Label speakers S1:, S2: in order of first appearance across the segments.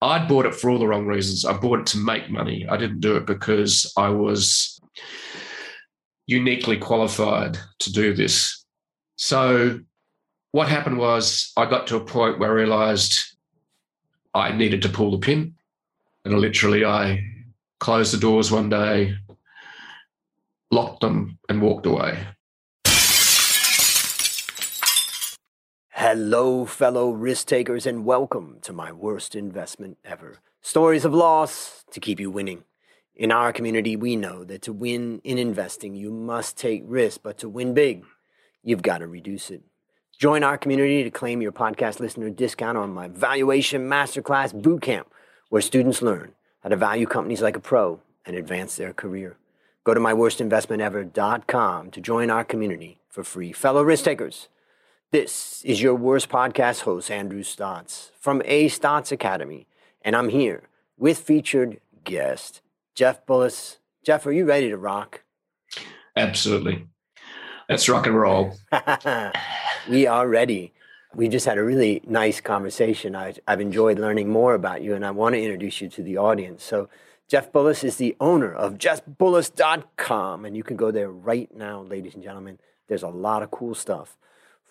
S1: I'd bought it for all the wrong reasons. I bought it to make money. I didn't do it because I was uniquely qualified to do this. So, what happened was I got to a point where I realized I needed to pull the pin. And literally, I closed the doors one day, locked them, and walked away.
S2: Hello, fellow risk takers, and welcome to my worst investment ever. Stories of loss to keep you winning. In our community, we know that to win in investing, you must take risk, but to win big, you've got to reduce it. Join our community to claim your podcast listener discount on my Valuation Masterclass Bootcamp, where students learn how to value companies like a pro and advance their career. Go to myworstinvestmentever.com to join our community for free. Fellow risk takers, this is your worst podcast host, Andrew Stotz from A Stotz Academy, and I'm here with featured guest Jeff Bullas. Jeff, are you ready to rock?
S1: Absolutely. Let's rock and roll.
S2: we are ready. We just had a really nice conversation. I, have enjoyed learning more about you, and I want to introduce you to the audience. So, Jeff Bullas is the owner of jeffbullas.com, and you can go there right now, ladies and gentlemen. There's a lot of cool stuff.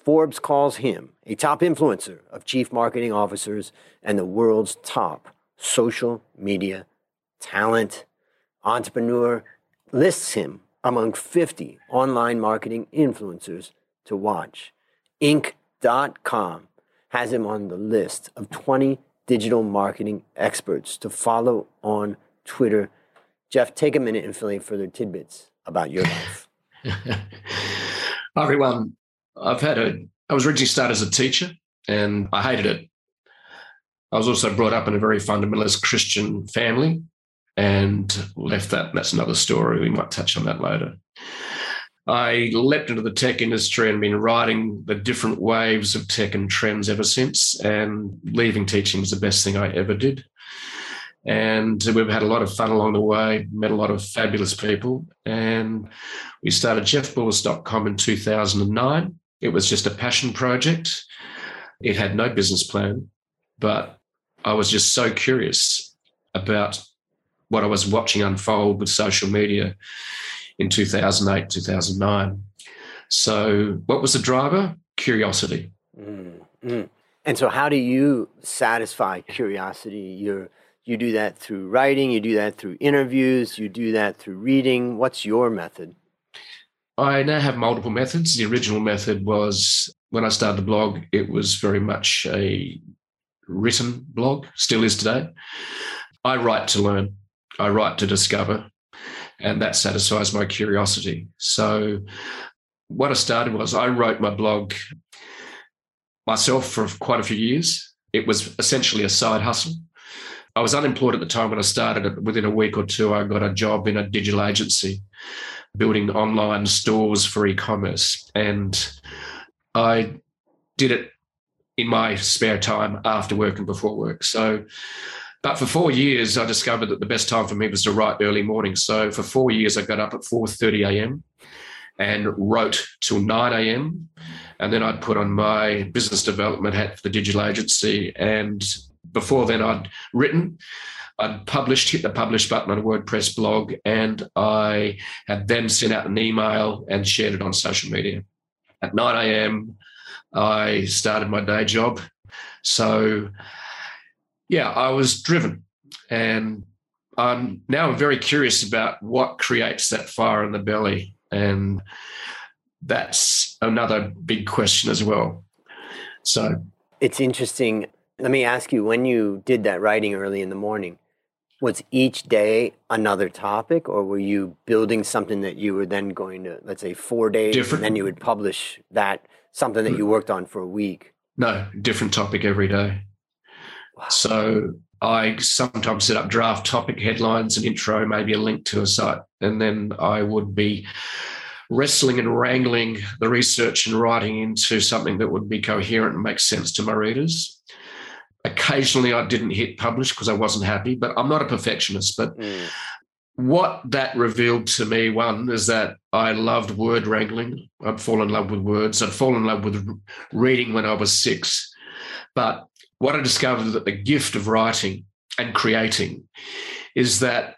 S2: Forbes calls him a top influencer of chief marketing officers and the world's top social media talent. Entrepreneur lists him among 50 online marketing influencers to watch. Inc.com has him on the list of 20 digital marketing experts to follow on Twitter. Jeff, take a minute and fill in further tidbits about your life.
S1: Everyone. I've had a, I was originally started as a teacher and I hated it. I was also brought up in a very fundamentalist Christian family and left that. That's another story. We might touch on that later. I leapt into the tech industry and been riding the different waves of tech and trends ever since. And leaving teaching was the best thing I ever did. And we've had a lot of fun along the way, met a lot of fabulous people. And we started jeffbullas.com in 2009. It was just a passion project. It had no business plan, but I was just so curious about what I was watching unfold with social media in 2008, 2009. So, what was the driver? Curiosity. Mm-hmm.
S2: And so, how do you satisfy curiosity? you you do that through writing, you do that through interviews, you do that through reading. What's your method?
S1: I now have multiple methods. The original method was when I started the blog, it was very much a written blog, still is today. I write to learn, I write to discover, and that satisfies my curiosity. So, what I started was I wrote my blog myself for quite a few years. It was essentially a side hustle. I was unemployed at the time when I started. It. Within a week or two, I got a job in a digital agency building online stores for e-commerce. And i did it in my spare time after work and before work. So but for four years i discovered that the best time for me was to write early morning. So for four years i got up at 4.30 a.m and wrote till 9 a.m and then i'd put on my business development hat for the digital agency. And before then i'd written I'd published, hit the publish button on a WordPress blog, and I had then sent out an email and shared it on social media. At 9 a.m., I started my day job. So, yeah, I was driven. And I'm now very curious about what creates that fire in the belly. And that's another big question as well. So,
S2: it's interesting. Let me ask you when you did that writing early in the morning, was each day another topic or were you building something that you were then going to let's say four days different. and then you would publish that something that you mm. worked on for a week
S1: no different topic every day wow. so i sometimes set up draft topic headlines and intro maybe a link to a site and then i would be wrestling and wrangling the research and writing into something that would be coherent and make sense to my readers Occasionally, I didn't hit publish because I wasn't happy, but I'm not a perfectionist. But mm. what that revealed to me, one, is that I loved word wrangling. I'd fall in love with words. I'd fall in love with reading when I was six. But what I discovered that the gift of writing and creating is that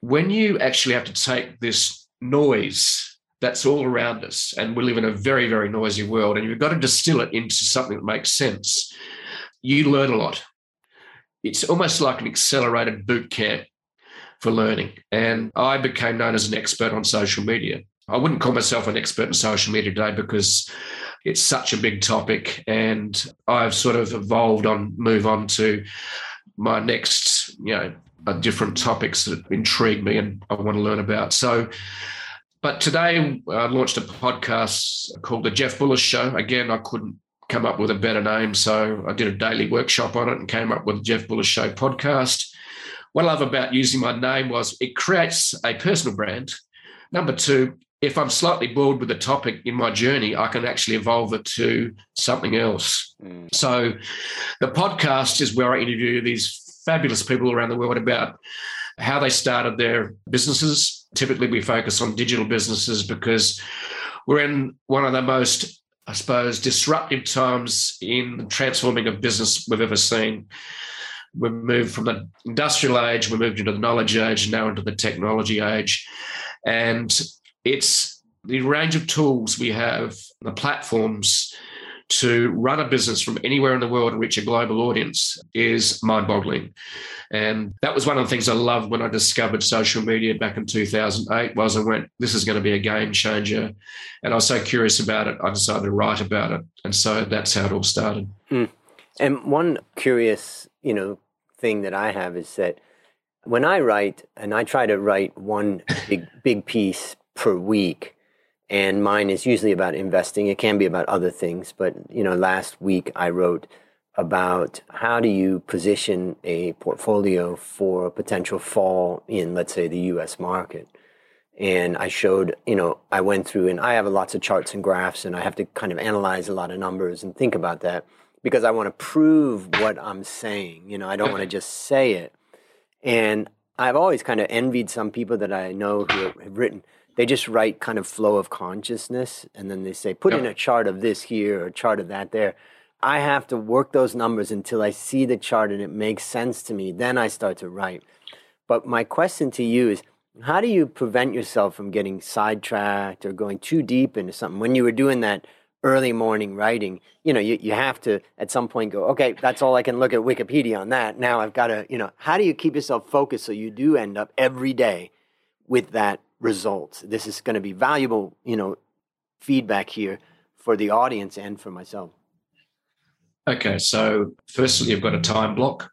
S1: when you actually have to take this noise that's all around us, and we live in a very, very noisy world, and you've got to distill it into something that makes sense, you learn a lot. It's almost like an accelerated boot camp for learning. And I became known as an expert on social media. I wouldn't call myself an expert in social media today because it's such a big topic and I've sort of evolved on move on to my next, you know, different topics that intrigue me and I want to learn about. So but today I launched a podcast called The Jeff Bullas Show. Again, I couldn't come up with a better name. So I did a daily workshop on it and came up with the Jeff Bullas Show podcast. What I love about using my name was it creates a personal brand. Number two, if I'm slightly bored with a topic in my journey, I can actually evolve it to something else. Mm. So the podcast is where I interview these fabulous people around the world about how they started their businesses. Typically, we focus on digital businesses because we're in one of the most, I suppose, disruptive times in the transforming a business we've ever seen. We've moved from the industrial age, we moved into the knowledge age, now into the technology age. And it's the range of tools we have, the platforms to run a business from anywhere in the world and reach a global audience is mind-boggling. And that was one of the things I loved when I discovered social media back in 2008 was I went, this is going to be a game changer. And I was so curious about it, I decided to write about it. And so that's how it all started.
S2: Mm. And one curious, you know, thing that I have is that when I write, and I try to write one big big piece per week, and mine is usually about investing. It can be about other things, but you know, last week I wrote about how do you position a portfolio for a potential fall in, let's say, the U.S. market. And I showed, you know, I went through and I have lots of charts and graphs, and I have to kind of analyze a lot of numbers and think about that because I want to prove what I'm saying. You know, I don't want to just say it. And I've always kind of envied some people that I know who have written. They just write kind of flow of consciousness, and then they say, put yep. in a chart of this here or a chart of that there. I have to work those numbers until I see the chart and it makes sense to me. Then I start to write. But my question to you is how do you prevent yourself from getting sidetracked or going too deep into something? When you were doing that early morning writing, you know, you, you have to at some point go, okay, that's all I can look at Wikipedia on that. Now I've got to, you know, how do you keep yourself focused so you do end up every day with that result? This is going to be valuable, you know, feedback here for the audience and for myself.
S1: Okay, so firstly, you've got a time block.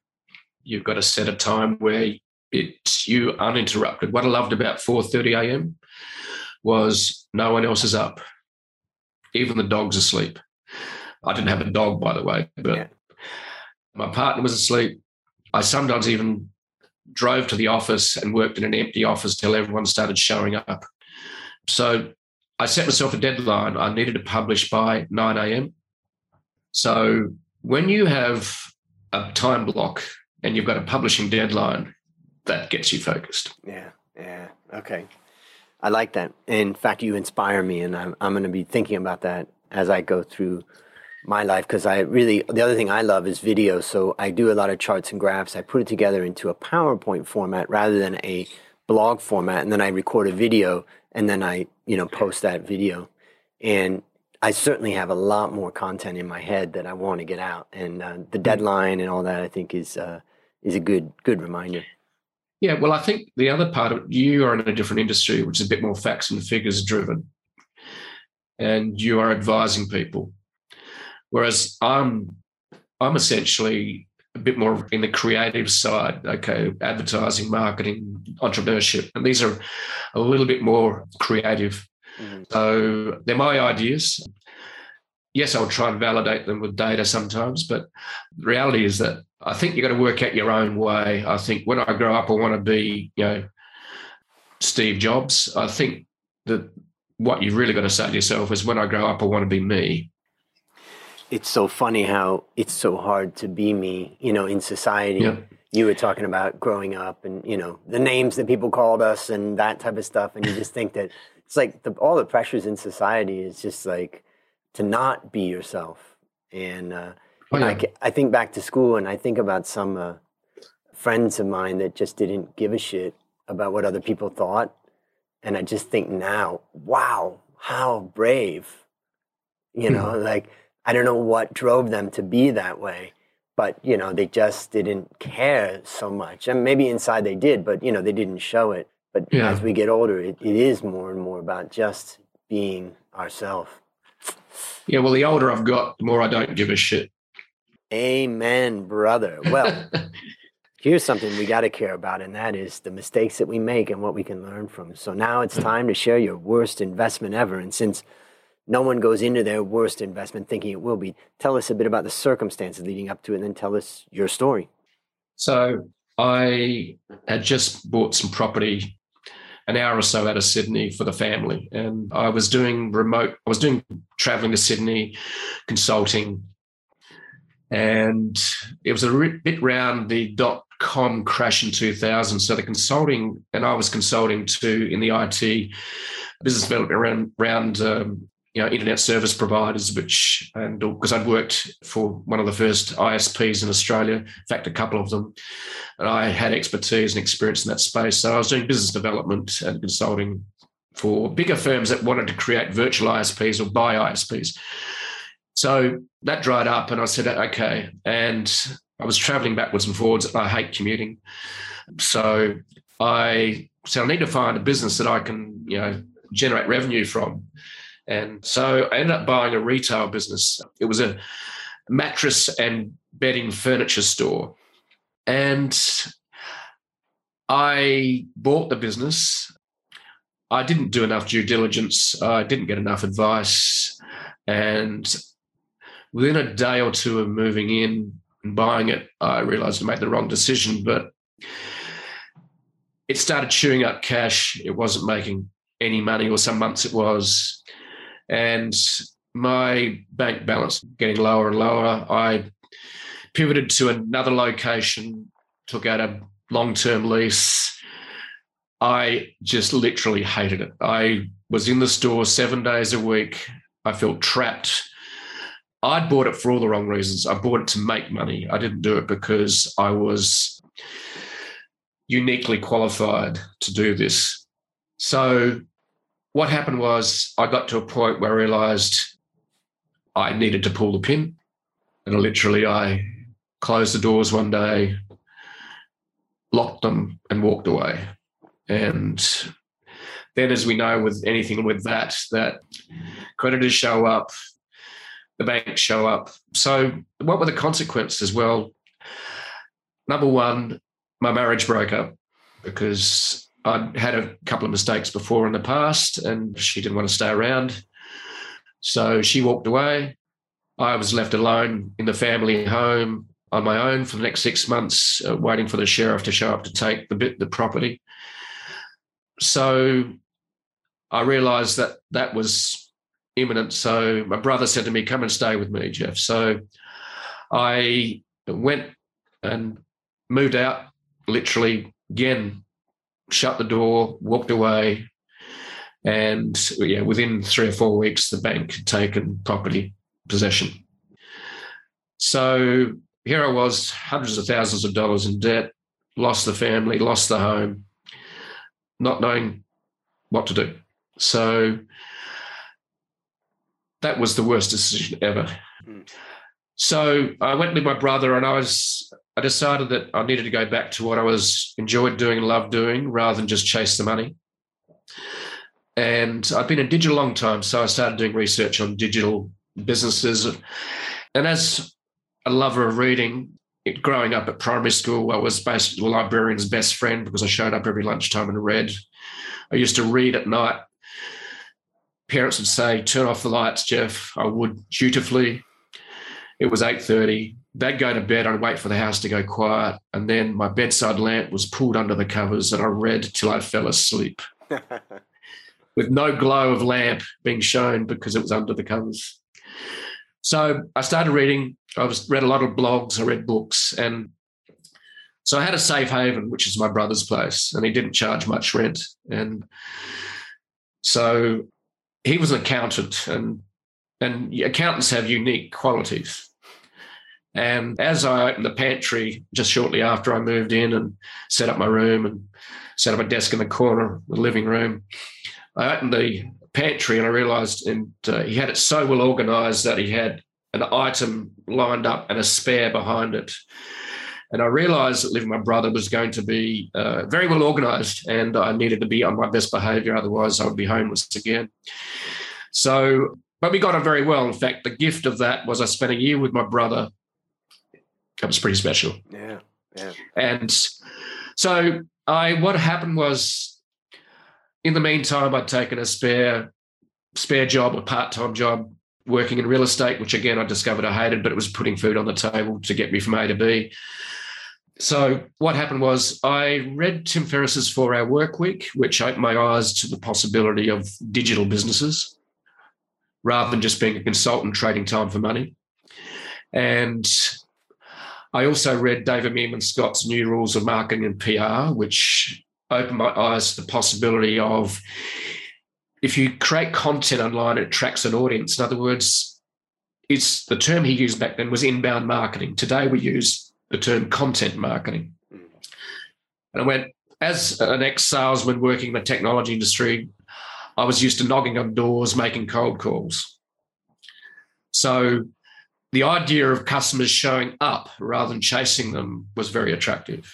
S1: You've got to set a time where it's you uninterrupted. What I loved about 4:30 a.m. was no one else is up even the dog's asleep. I didn't have a dog, by the way, but yeah. my partner was asleep. I sometimes even drove to the office and worked in an empty office till everyone started showing up. So I set myself a deadline. I needed to publish by 9 a.m. So when you have a time block and you've got a publishing deadline, that gets you focused.
S2: Yeah, yeah. Okay. I like that. In fact, you inspire me, and I'm, I'm going to be thinking about that as I go through my life because I really, the other thing I love is video. So I do a lot of charts and graphs. I put it together into a PowerPoint format rather than a blog format. And then I record a video and then I, you know, post that video. And I certainly have a lot more content in my head that I want to get out. And uh, the hmm. deadline and all that, I think, is, uh, is a good, good reminder.
S1: Yeah, well, I think the other part of you are in a different industry, which is a bit more facts and figures driven, and you are advising people. Whereas I'm, I'm essentially a bit more in the creative side. Okay, advertising, marketing, entrepreneurship, and these are a little bit more creative. Mm-hmm. So they're my ideas. Yes, I'll try and validate them with data sometimes, but the reality is that I think you've got to work out your own way. I think when I grow up, I want to be, you know, Steve Jobs. I think that what you've really got to say to yourself is when I grow up, I want to be me.
S2: It's so funny how it's so hard to be me, you know, in society. Yeah. You were talking about growing up and, you know, the names that people called us and that type of stuff. And you just think that it's like the, all the pressures in society is just like to not be yourself. And, uh, Oh, yeah. I, I, think back to school and I think about some uh, friends of mine that just didn't give a shit about what other people thought. And I just think now, wow, how brave. You know, mm. like I don't know what drove them to be that way, but you know, they just didn't care so much. And maybe inside they did, but you know, they didn't show it. But yeah. as we get older, it, it is more and more about just being ourselves.
S1: Yeah, well, the older I've got, the more I don't give a shit.
S2: Amen, brother. Well, here's something we got to care about, and that is the mistakes that we make and what we can learn from. So now it's mm. time to share your worst investment ever. And since no one goes into their worst investment thinking it will be, tell us a bit about the circumstances leading up to it, and then tell us your story.
S1: So I had just bought some property an hour or so out of Sydney for the family. And I was doing remote, I was doing traveling to Sydney, consulting. And it was a bit round the dot com crash in 2000. So the consulting, and I was consulting too in the IT business development around, around um, you know, internet service providers, which, and uh, because I'd worked for one of the first ISPs in Australia, in fact, a couple of them, and I had expertise and experience in that space. So I was doing business development and consulting for bigger firms that wanted to create virtual ISPs or buy ISPs. So that dried up, and I said, okay. And I was traveling backwards and forwards. I hate commuting. So I said, I need to find a business that I can, you know, generate revenue from. And so I ended up buying a retail business. It was a mattress and bedding furniture store. And I bought the business. I didn't do enough due diligence. I didn't get enough advice. And within a day or two of moving in and buying it, I realized I made the wrong decision. But it started chewing up cash. It wasn't making any money, or some months it was and my bank balance getting lower and lower. I pivoted to another location, took out a long term lease. I just literally hated it. I was in the store seven days a week. I felt trapped. I'd bought it for all the wrong reasons. I bought it to make money. I didn't do it because I was uniquely qualified to do this. So what happened was I got to a point where I realized I needed to pull the pin. And literally, I closed the doors one day, locked them, and walked away. And then, as we know, with anything with that, that creditors show up, the banks show up. So, what were the consequences? Well, number one, my marriage broke up because I'd had a couple of mistakes before in the past, and she didn't want to stay around. So she walked away. I was left alone in the family home on my own for the next six months, uh, waiting for the sheriff to show up to take the bit the property. So I realised that that was imminent. So my brother said to me, "Come and stay with me, Jeff." So I went and moved out, literally again shut the door, walked away, and yeah, within three or four weeks, the bank had taken property possession. So here I was, hundreds of thousands of dollars in debt, lost the family, lost the home, not knowing what to do. So that was the worst decision ever. Mm. So I went with my brother, and I was I decided that I needed to go back to what I was enjoyed doing and loved doing rather than just chase the money. And I've been in digital a long time, so I started doing research on digital businesses. And as a lover of reading, it, growing up at primary school, I was basically the librarian's best friend because I showed up every lunchtime and read. I used to read at night. Parents would say, "Turn off the lights, Jeff." I would dutifully. It was eight thirty they'd go to bed, I'd wait for the house to go quiet, and then my bedside lamp was pulled under the covers and I read till I fell asleep. With no glow of lamp being shown because it was under the covers. So I started reading. I was read a lot of blogs, I read books, and so I had a safe haven, which is my brother's place, and he didn't charge much rent. And so he was an accountant, and and accountants have unique qualities And as I opened the pantry just shortly after I moved in and set up my room and set up a desk in the corner of the living room, I opened the pantry and I realized and uh, he had it so well organized that he had an item lined up and a spare behind it. And I realized that living with my brother was going to be uh, very well organized and I needed to be on my best behavior. Otherwise, I would be homeless again. So, but we got on very well. In fact, the gift of that was I spent a year with my brother. That was pretty special.
S2: Yeah. Yeah.
S1: And so I, what happened was in the meantime, I'd taken a spare, spare job, a part-time job working in real estate, which again I discovered I hated, but it was putting food on the table to get me from A to B. So what happened was I read Tim Ferriss's Four Hour Work Week, which opened my eyes to the possibility of digital businesses rather than just being a consultant trading time for money. And I also read David Meerman Scott's New Rules of Marketing and PR, which opened my eyes to the possibility of if you create content online, it attracts an audience. In other words, it's the term he used back then was inbound marketing. Today we use the term content marketing. And I went, as an ex-salesman working in the technology industry, I was used to knocking on doors, making cold calls. So the idea of customers showing up rather than chasing them was very attractive.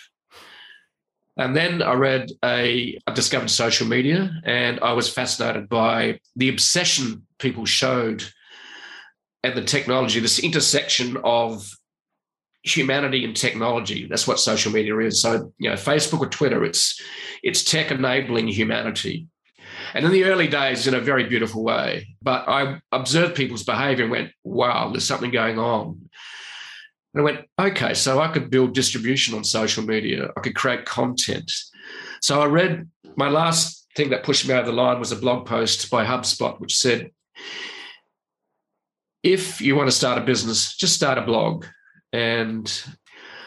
S1: And then I read a, I discovered social media and I was fascinated by the obsession people showed and the technology, this intersection of humanity and technology. That's what social media is. So, you know, Facebook or Twitter, it's it's tech enabling humanity. And in the early days, in a very beautiful way. But I observed people's behavior and went, wow, there's something going on. And I went, okay, so I could build distribution on social media. I could create content. So I read my last thing that pushed me over the line was a blog post by HubSpot, which said, if you want to start a business, just start a blog. And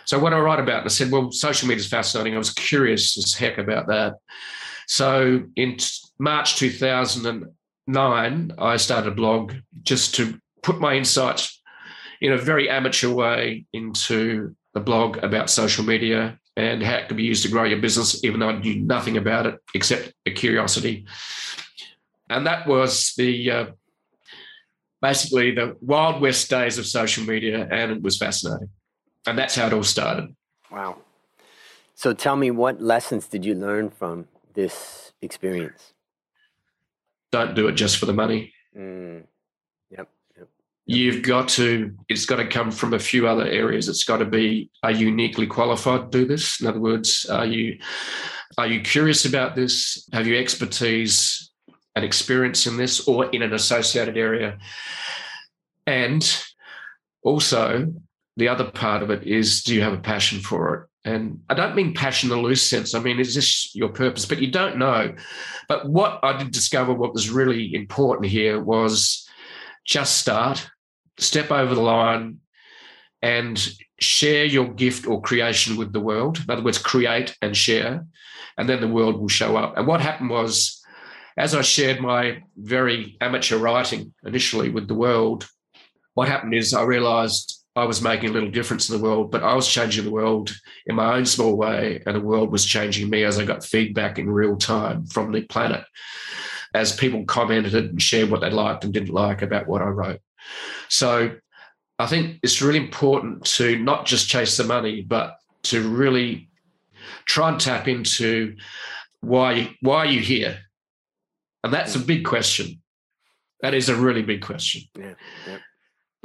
S1: so what I write about, I said, well, social media is fascinating. I was curious as heck about that. So in March 2009, I started a blog just to put my insights in a very amateur way into a blog about social media and how it could be used to grow your business, even though I knew nothing about it except a curiosity. And that was the uh, basically the wild west days of social media, and it was fascinating. And that's how it all started.
S2: Wow. So tell me, what lessons did you learn from this experience?
S1: Don't do it just for the money.
S2: Mm. Yep
S1: you've got to it's got to come from a few other areas it's got to be are you uniquely qualified to do this in other words are you are you curious about this have you expertise and experience in this or in an associated area and also the other part of it is do you have a passion for it and I don't mean passion in a loose sense. I mean, is this your purpose? But you don't know. But what I did discover, what was really important here was just start step over the line and share your gift or creation with the world. In other words, create and share, and then the world will show up. And what happened was, as I shared my very amateur writing initially with the world, what happened is I realized I was making a little difference in the world, but I was changing the world in my own small way, and the world was changing me as I got feedback in real time from the planet as people commented and shared what they liked and didn't like about what I wrote. So I think it's really important to not just chase the money, but to really try and tap into why why are you here? And that's a big question. That is a really big question.
S2: Yeah, yeah.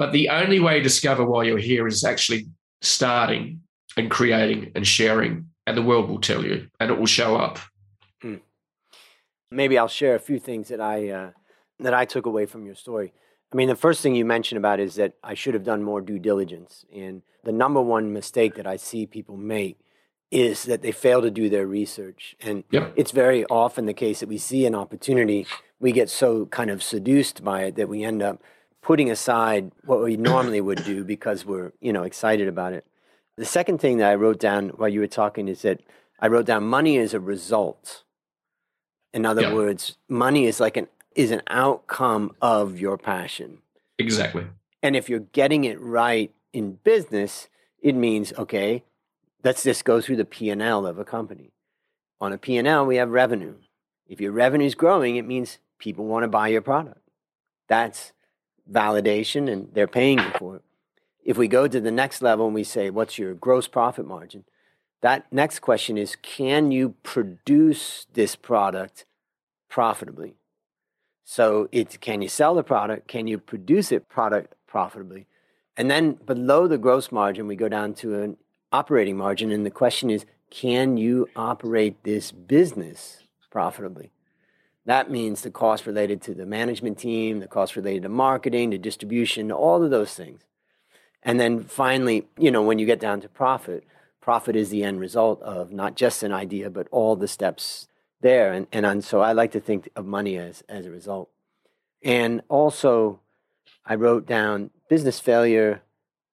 S1: But the only way to discover why you're here is actually starting and creating and sharing, and the world will tell you, and it will show up. Hmm.
S2: Maybe I'll share a few things that I uh, that I took away from your story. I mean, the first thing you mentioned about is that I should have done more due diligence. And the number one mistake that I see people make is that they fail to do their research. And yep. it's very often the case that we see an opportunity, we get so kind of seduced by it that we end up putting aside what we normally would do because we're, you know, excited about it. The second thing that I wrote down while you were talking is that I wrote down money is a result. In other yep. words, money is like an is an outcome of your passion.
S1: Exactly.
S2: And if you're getting it right in business, it means, okay, let's just go through the P&L of a company. On a P&L, we have revenue. If your revenue is growing, it means people want to buy your product. That's validation and they're paying you for it. If we go to the next level and we say, what's your gross profit margin? That next question is, can you produce this product profitably? So it's can you sell the product? Can you produce it product profitably? And then below the gross margin, we go down to an operating margin. And the question is, can you operate this business profitably? That means the cost related to the management team, the cost related to marketing, to distribution, all of those things. And then finally, you know, when you get down to profit, profit is the end result of not just an idea, but all the steps there. And, and, and so I like to think of money as, as a result. And also, I wrote down business failure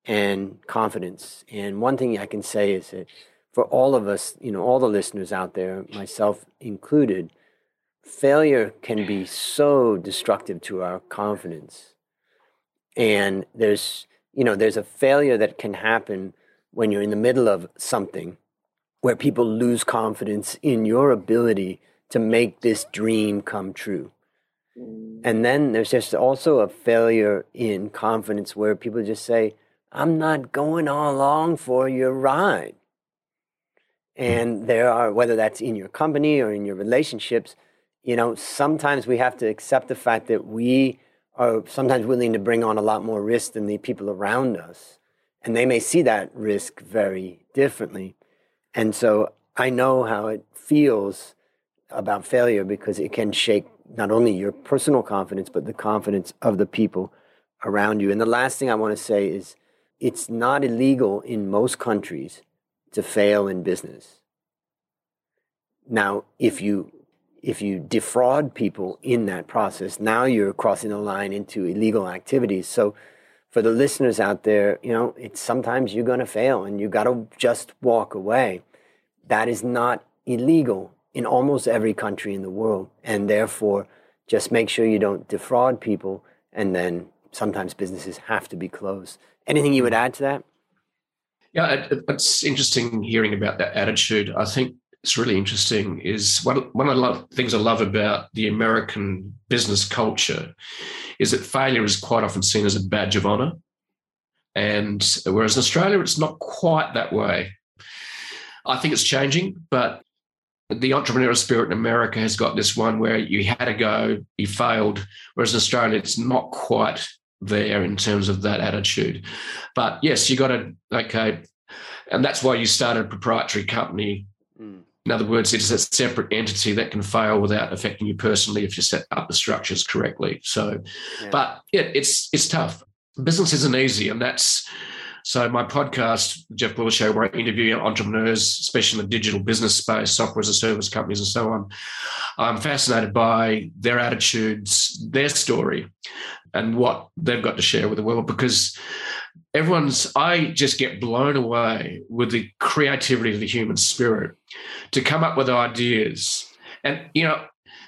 S2: and confidence. And one thing I can say is that for all of us, you know, all the listeners out there, myself included, failure can be so destructive to our confidence. And there's, you know, there's a failure that can happen when you're in the middle of something where people lose confidence in your ability to make this dream come true. Mm. And then there's just also a failure in confidence where people just say, I'm not going all along for your ride. And there are, whether that's in your company or in your relationships, you know, sometimes we have to accept the fact that we are sometimes willing to bring on a lot more risk than the people around us. And they may see that risk very differently. And so I know how it feels about failure because it can shake not only your personal confidence, but the confidence of the people around you. And the last thing I want to say is it's not illegal in most countries to fail in business. Now, if you if you defraud people in that process, now you're crossing the line into illegal activities. So for the listeners out there, you know, it's sometimes you're going to fail and you got to just walk away. That is not illegal in almost every country in the world. And therefore, just make sure you don't defraud people. And then sometimes businesses have to be closed. Anything you would add to that?
S1: Yeah, it, it's interesting hearing about that attitude. I think it's really interesting is one, one of the things I love about the American business culture is that failure is quite often seen as a badge of honor. And whereas in Australia, it's not quite that way. I think it's changing, but the entrepreneurial spirit in America has got this one where you had to go, you failed, whereas in Australia, it's not quite there in terms of that attitude. But yes, you got to, okay, and that's why you started a proprietary company. In other words, it's a separate entity that can fail without affecting you personally if you set up the structures correctly. So, yeah. but yeah, it's it's tough. Business isn't easy, and that's so my podcast, Jeff Bullas Show, where I interview entrepreneurs, especially in the digital business space, software as a service companies, and so on. I'm fascinated by their attitudes, their story, and what they've got to share with the world because everyone's i just get blown away with the creativity of the human spirit to come up with ideas and you know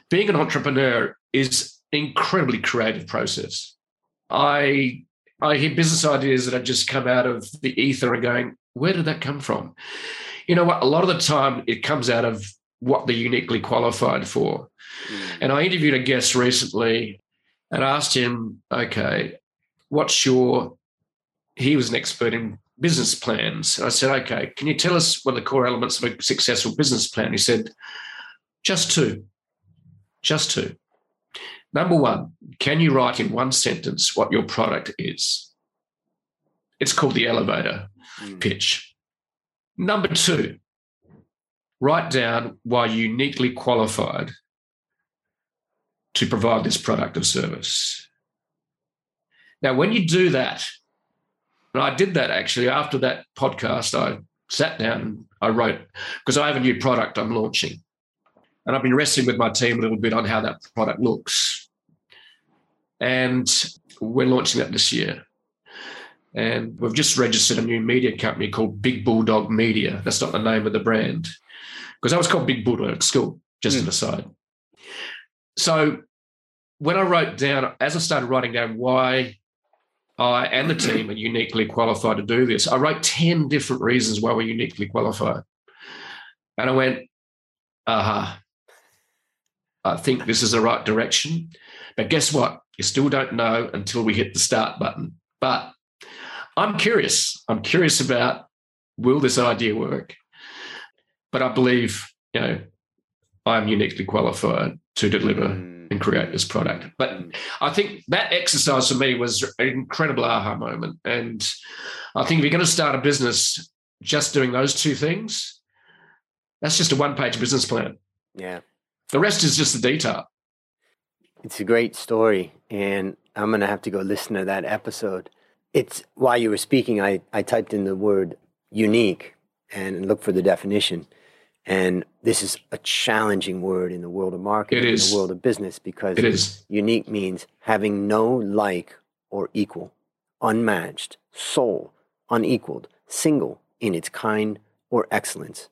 S1: being an entrepreneur is incredibly creative process i I hear business ideas that have just come out of the ether and going, where did that come from? You know what? A lot of the time it comes out of what they're uniquely qualified for. Mm. And I interviewed a guest recently and asked him, okay, what's your, he was an expert in business plans. I said, okay, can you tell us what the core elements of a successful business plan? He said, just two, just two. Number one, can you write in one sentence what your product is? It's called the elevator mm. pitch. Number two, write down why you're uniquely qualified to provide this product or service. Now, when you do that, and I did that actually after that podcast, I sat down and I wrote, because I have a new product I'm launching. And I've been wrestling with my team a little bit on how that product looks. And we're launching that this year. And we've just registered a new media company called Big Bulldog Media. That's not the name of the brand, because I was called Big Bulldog at school, just mm. an aside. So when I wrote down, as I started writing down why I and the team are uniquely qualified to do this. I wrote 10 different reasons why we're uniquely qualified. And I went, aha, I think this is the right direction. But guess what? You still don't know until we hit the start button. But I'm curious. I'm curious about will this idea work? But I believe, you know, I'm uniquely qualified to deliver mm. and create this product. But mm. I think that exercise for me was an incredible aha moment. And I think if you're going to start a business just doing those two things, that's just a one page business plan.
S2: Yeah.
S1: The rest is just the detail.
S2: It's a great story. And I'm going to have to go listen to that episode. It's while you were speaking, I, I typed in the word unique and looked for the definition. And this is a challenging word in the world of marketing, in the world of business, because
S1: it is.
S2: unique means having no like or equal, unmatched, sole, unequaled, single in its kind or excellence,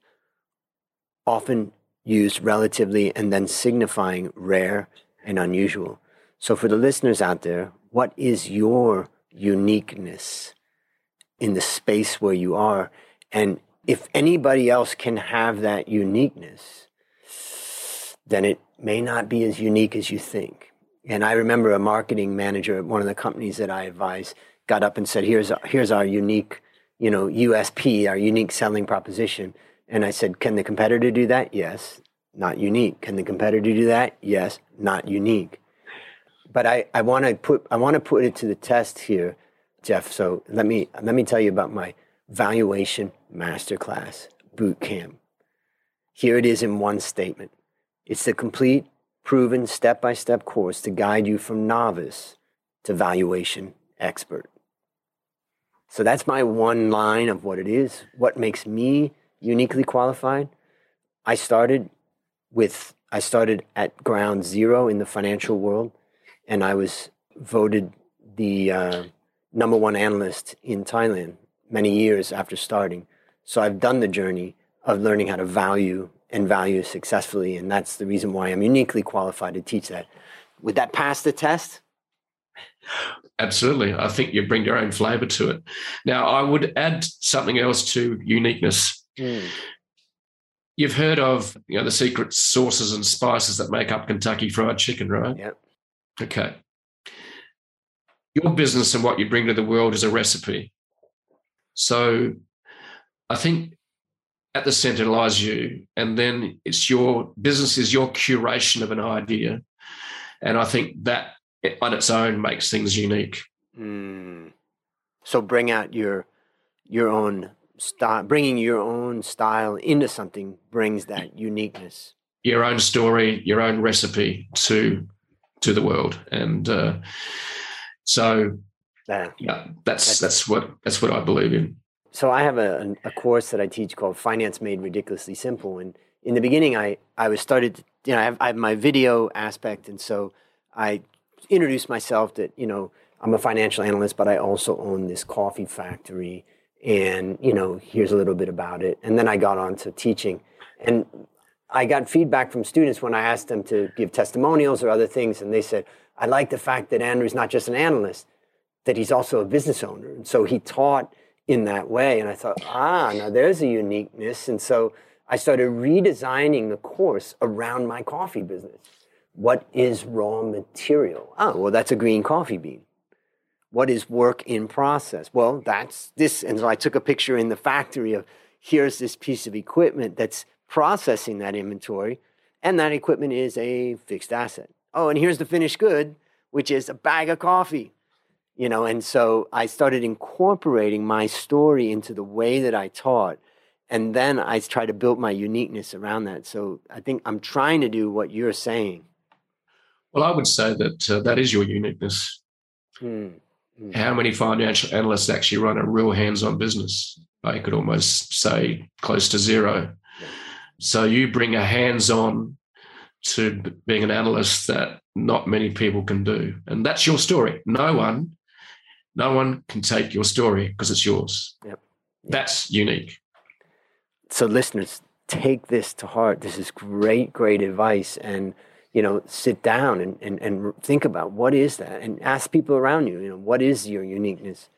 S2: often used relatively and then signifying rare and unusual. So, for the listeners out there, what is your uniqueness in the space where you are? And if anybody else can have that uniqueness, then it may not be as unique as you think. And I remember a marketing manager at one of the companies that I advise got up and said, "Here's our, here's our unique, you know, USP, our unique selling proposition." And I said, "Can the competitor do that?" Yes, not unique. Can the competitor do that? Yes, not unique. But I, I want to put I want to put it to the test here, Jeff. So let me let me tell you about my Valuation Masterclass Boot Camp. Here it is in one statement it's the complete, proven step by step course to guide you from novice to valuation expert. So that's my one line of what it is. What makes me uniquely qualified? I started with I started at ground zero in the financial world, and I was voted the uh, number one analyst in Thailand many years after starting. So I've done the journey of learning how to value and value successfully. And that's the reason why I'm uniquely qualified to teach that. Would that pass the test?
S1: Absolutely. I think you bring your own flavor to it. Now, I would add something else to uniqueness. Mm. You've heard of you know the secret sauces and spices that make up Kentucky Fried Chicken, right?
S2: Yep.
S1: Okay. Your business and what you bring to the world is a recipe. So I think at the center lies you, and then it's your business is your curation of an idea. And I think that on its own makes things unique.
S2: Mm. So bring out your your own style, bringing your own style into something brings that uniqueness.
S1: Your own story, your own recipe to to the world, and uh, so yeah, yeah that's, that's that's what that's what I believe in.
S2: So I have a, a course that I teach called Finance Made Ridiculously Simple, and in the beginning, I I was started you know I have, I have my video aspect, and so I introduced myself that you know I'm a financial analyst, but I also own this coffee factory, and you know here's a little bit about it, and then I got on to teaching, and I got feedback from students when I asked them to give testimonials or other things, and they said, I like the fact that Andrew's not just an analyst, that he's also a business owner. And so he taught in that way. And I thought, ah, now there's a uniqueness. And so I started redesigning the course around my coffee business. What is raw material? Oh, well, that's a green coffee bean. What is work in process? Well, that's this. And so I took a picture in the factory of here's this piece of equipment that's processing that inventory, and that equipment is a fixed asset. Oh, and here's the finished good, which is a bag of coffee. You know, and so I started incorporating my story into the way that I taught. And then I try to build my uniqueness around that. So I think I'm trying to do what you're saying.
S1: Well, I would say that uh, that is your uniqueness. Hmm. How many financial analysts actually run a real hands on business? I could almost say close to zero. So you bring a hands on to being an analyst that not many people can do. And that's your story. No one, no one can take your story because it's yours.
S2: Yep.
S1: That's unique.
S2: So listeners, take this to heart. This is great, great advice. And you know, sit down and, and, and think about what is that and ask people around you, you know, what is your uniqueness?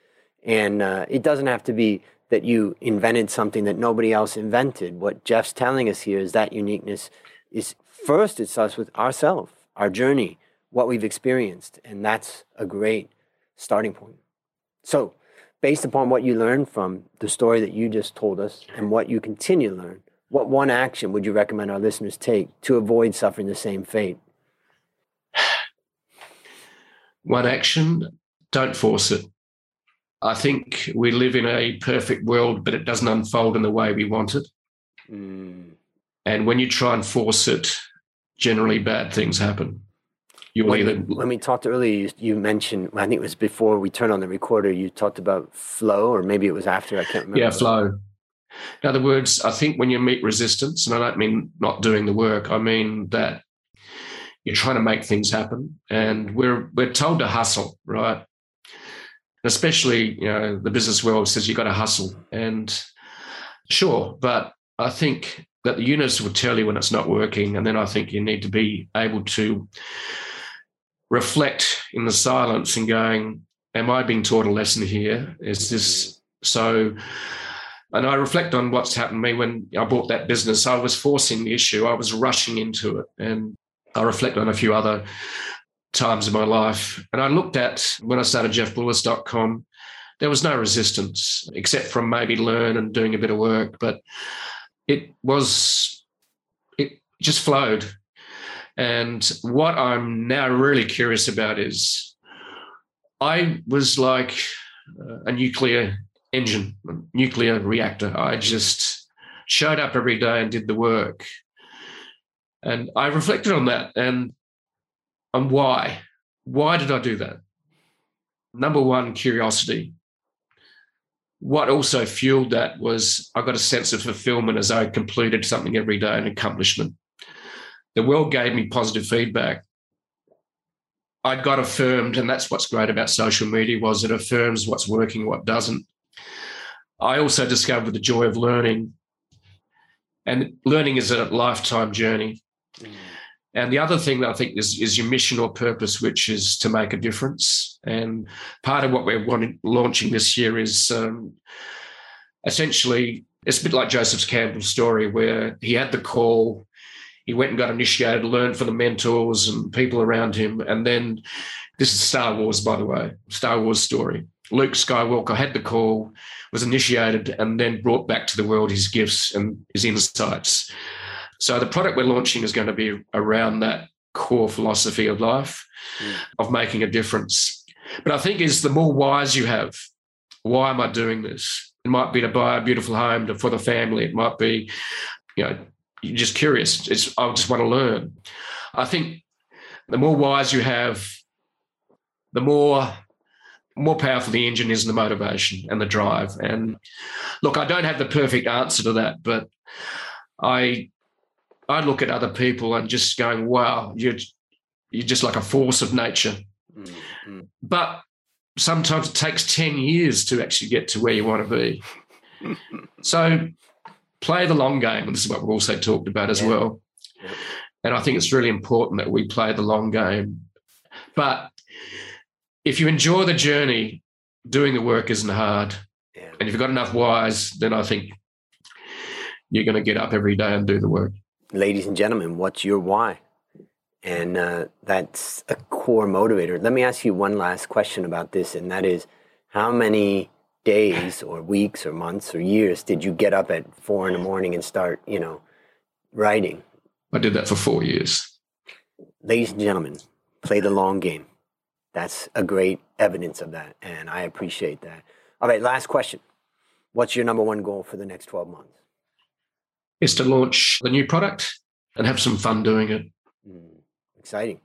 S2: And uh, it doesn't have to be that you invented something that nobody else invented. What Jeff's telling us here is that uniqueness is first, it starts with ourselves, our journey, what we've experienced. And that's a great starting point. So, based upon what you learned from the story that you just told us and what you continue to learn, what one action would you recommend our listeners take to avoid suffering the same fate?
S1: One action, don't force it. I think we live in a perfect world, but it doesn't unfold in the way we want it. Mm. And when you try and force it, generally bad things happen.
S2: You when, when we talked earlier, you, you, mentioned I think it was before we turned on the recorder. You talked about flow, or maybe it was after. I can't remember.
S1: Yeah, flow. In other words, I think when you meet resistance, and I don't mean not doing the work, I mean that you're trying to make things happen, and we're we're told to hustle, right? Especially, you know, the business world says you have got to hustle, and sure, but I think that the universe will tell you when it's not working, and then I think you need to be able to reflect in the silence and going, "Am I being taught a lesson here? Is this so?" And I reflect on what's happened to me when I bought that business. I was forcing the issue, I was rushing into it. And I reflect on a few other times in my life. And I looked at when I started jeffbullas.com, there was no resistance except from maybe learn and doing a bit of work, but it was, it just flowed. And what I'm now really curious about is I was like uh, a nuclear engine, a nuclear reactor. I just showed up every day and did the work. And I reflected on that and on why. Why did I do that? Number one, curiosity. What also fueled that was I got a sense of fulfillment as I completed something every day, an accomplishment. The world gave me positive feedback. I got affirmed, and that's what's great about social media was it affirms what's working, what doesn't. I also discovered the joy of learning. And learning is a lifetime journey. Mm. And the other thing that I think is, is your mission or purpose, which is to make a difference. And part of what we're wanting, launching this year is um, essentially, it's a bit like Joseph Campbell's story, where he had the call, he went and got initiated, learned from the mentors and people around him. And then this is Star Wars, by the way, Star Wars story. Luke Skywalker had the call, was initiated, and then brought back to the world his gifts and his insights. So the product we're launching is going to be around that core philosophy of life, mm. of making a difference. But I think is the more whys you have, why am I doing this? It might be to buy a beautiful home to, for the family. It might be, you know, you're just curious. It's I just want to learn. I think the more whys you have, the more more powerful the engine is and the motivation and the drive. And look, I don't have the perfect answer to that, but I I look at other people and just going, wow, you're you're just like a force of nature. Mm-hmm. But sometimes it takes 10 years to actually get to where you want to be. so play the long game. And this is what we've also talked about as yeah. well. Yeah. And I think it's really important that we play the long game. But if you enjoy the journey, doing the work isn't hard. Yeah. And if you've got enough whys, then I think you're going to get up every day and do the work.
S2: Ladies and gentlemen, what's your why? And uh, that's a core motivator. Let me ask you one last question about this, and that is how many days or weeks or months or years did you get up at four in the morning and start, you know, writing?
S1: I did that for four years.
S2: Ladies and gentlemen, play the long game. That's a great evidence of that, and I appreciate that. All right, last question. What's your number one goal for the next 12 months?
S1: Is to launch the new product and have some fun doing it.
S2: Mm, exciting.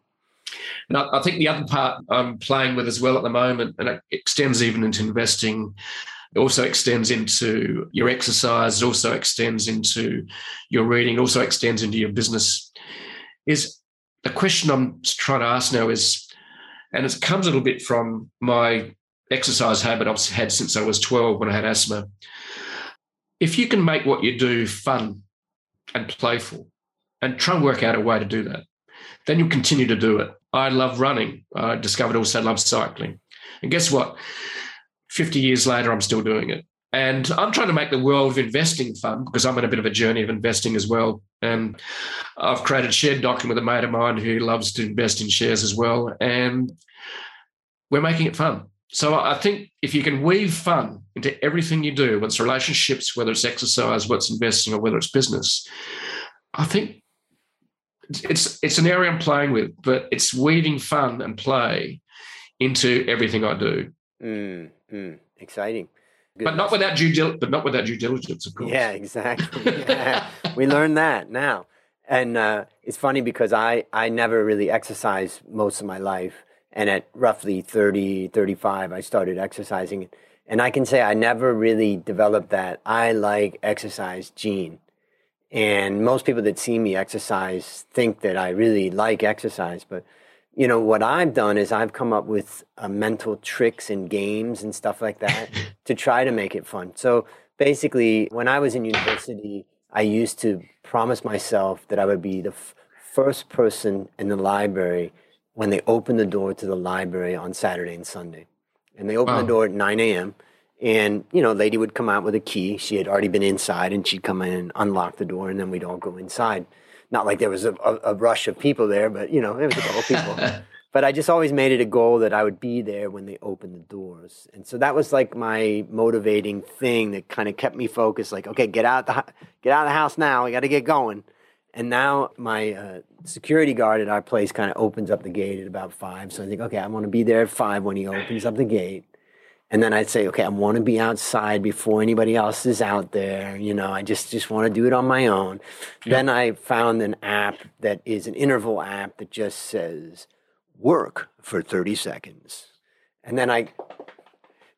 S1: And I, I, think the other part I'm playing with as well at the moment, and it extends even into investing, it also extends into your exercise, it also extends into your reading, it also extends into your business. Is the question I'm trying to ask now is and it comes a little bit from my exercise habit I've had since I was 12 when I had asthma. If you can make what you do fun and playful and try and work out a way to do that, then you'll continue to do it. I love running. I discovered also love cycling. And guess what? 50 years later, I'm still doing it. And I'm trying to make the world of investing fun because I'm in a bit of a journey of investing as well. And I've created Shared Docking with a mate of mine who loves to invest in shares as well. And we're making it fun. So I think if you can weave fun into everything you do, whether it's relationships, whether it's exercise, whether it's investing, or whether it's business, I think it's it's an area I'm playing with, but it's weaving fun and play into everything I do.
S2: Mm, mm, exciting.
S1: Good. But not without due but not without due diligence, of course.
S2: Yeah, exactly. Yeah. we learned that now. And uh, it's funny because I, I never really exercised most of my life. And at roughly 30, 35, I started exercising. And I can say I never really developed that I like exercise gene. And most people that see me exercise think that I really like exercise. But, you know, what I've done is I've come up with uh, mental tricks and games and stuff like that to try to make it fun. So basically, when I was in university, I used to promise myself that I would be the f- first person in the library when they open the door to the library on Saturday and Sunday. And they open wow. the door at 9 a.m. And, you know, a lady would come out with a key. She had already been inside and she'd come in and unlock the door and then we'd all go inside. Not like there was a, a, a rush of people there, but, you know, there was a couple people. but I just always made it a goal that I would be there when they opened the doors. And so that was like my motivating thing that kind of kept me focused. Like, okay, get out the get out of the house now. We got to get going. And now my uh, security guard at our place kind of opens up the gate at about five. So I think, okay, I want to be there at five when he opens up the gate. And then I'd say, okay, I want to be outside before anybody else is out there. You know, I just just want to do it on my own. Yeah. Then I found an app that is an interval app that just says work for 30 seconds. And then I,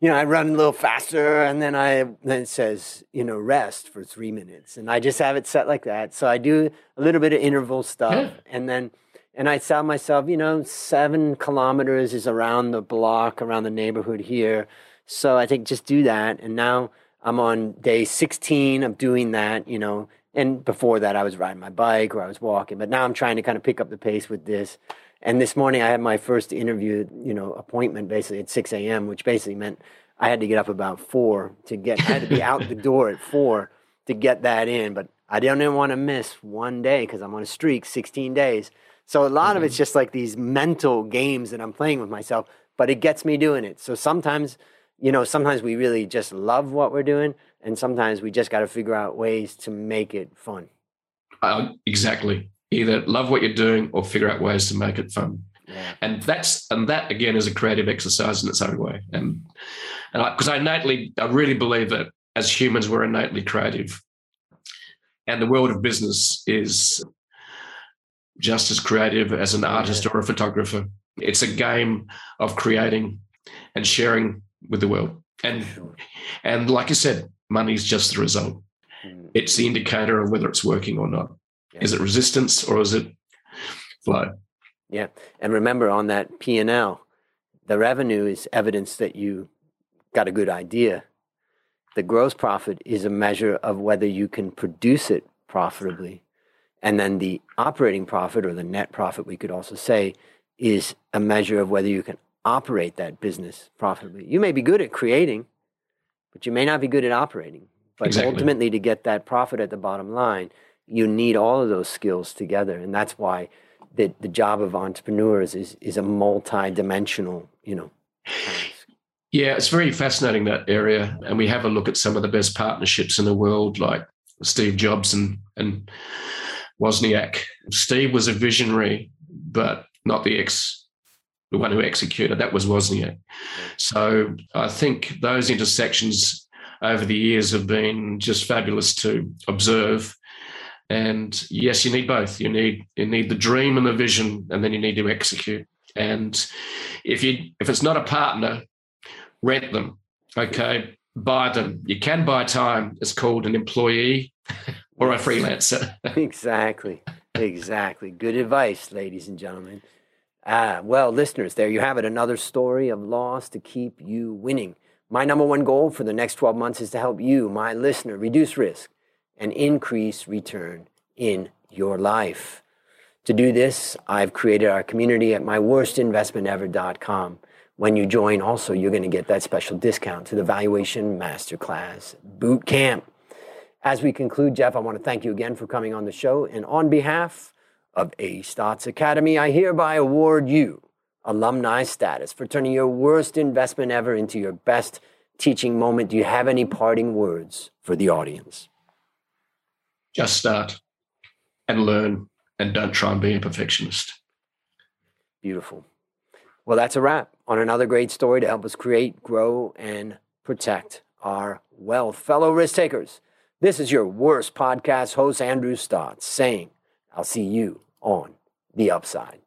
S2: you know, I run a little faster and then I, then it says, you know, rest for three minutes. And I just have it set like that. So I do a little bit of interval stuff yeah. and then, and I tell myself, you know, seven kilometers is around the block, around the neighborhood here. So I think just do that. And now I'm on day 16 of doing that, you know, and before that I was riding my bike or I was walking, but now I'm trying to kind of pick up the pace with this. And this morning I had my first interview, you know, appointment basically at 6 a.m., which basically meant I had to get up about four to get, I had to be out the door at four to get that in. But I didn't want to miss one day because I'm on a streak, 16 days. So a lot mm-hmm. of it's mm-hmm. just like these mental games that I'm playing with myself, but it gets me doing it. So sometimes, you know, sometimes we really just love what we're doing, and sometimes we just got to figure out ways to make it fun.
S1: Uh, exactly either love what you're doing or figure out ways to make it fun. Yeah. And that's and that again is a creative exercise in its own way. And and because I, I innately, I really believe that as humans we're innately creative, and the world of business is just as creative as an artist yeah. or a photographer. It's a game of creating and sharing with the world. And sure. and like I said, money's just the result. Mm. It's the indicator of whether it's working or not. Yeah. Is it resistance or is it flow?
S2: Yeah, and remember on that P and L, the revenue is evidence that you got a good idea. The gross profit is a measure of whether you can produce it profitably. And then the operating profit or the net profit, we could also say, is a measure of whether you can operate that business profitably. You may be good at creating, but you may not be good at operating. But exactly. ultimately, to get that profit at the bottom line, you need all of those skills together. And that's why the, the job of entrepreneurs is, is a multi-dimensional, you know.
S1: Yeah, it's very fascinating that area. And we have a look at some of the best partnerships in the world, like Steve Jobs and, and Wozniak. Steve was a visionary, but not the ex the one who executed. That was Wozniak. So I think those intersections over the years have been just fabulous to observe and yes, you need both. You need you need the dream and the vision, and then you need to execute. And if you if it's not a partner, rent them. Okay, buy them. You can buy time. It's called an employee or a freelancer.
S2: exactly. Exactly. Good advice, ladies and gentlemen. Ah, well, listeners, there you have it. Another story of loss to keep you winning. My number one goal for the next 12 months is to help you, my listener, reduce risk and increase return in your life. To do this, I've created our community at myworstinvestmentever.com. When you join, also, you're going to get that special discount to the Valuation Masterclass Boot Camp. As we conclude, Jeff, I want to thank you again for coming on the show. And on behalf of A Stotz Academy, I hereby award you alumni status for turning your worst investment ever into your best teaching moment. Do you have any parting words for the audience?
S1: Just start and learn and don't try and be a perfectionist.
S2: Beautiful. Well, that's a wrap on another great story to help us create, grow, and protect our wealth. Fellow risk takers, this is your worst podcast host, Andrew Stotz, saying, I'll see you on the upside.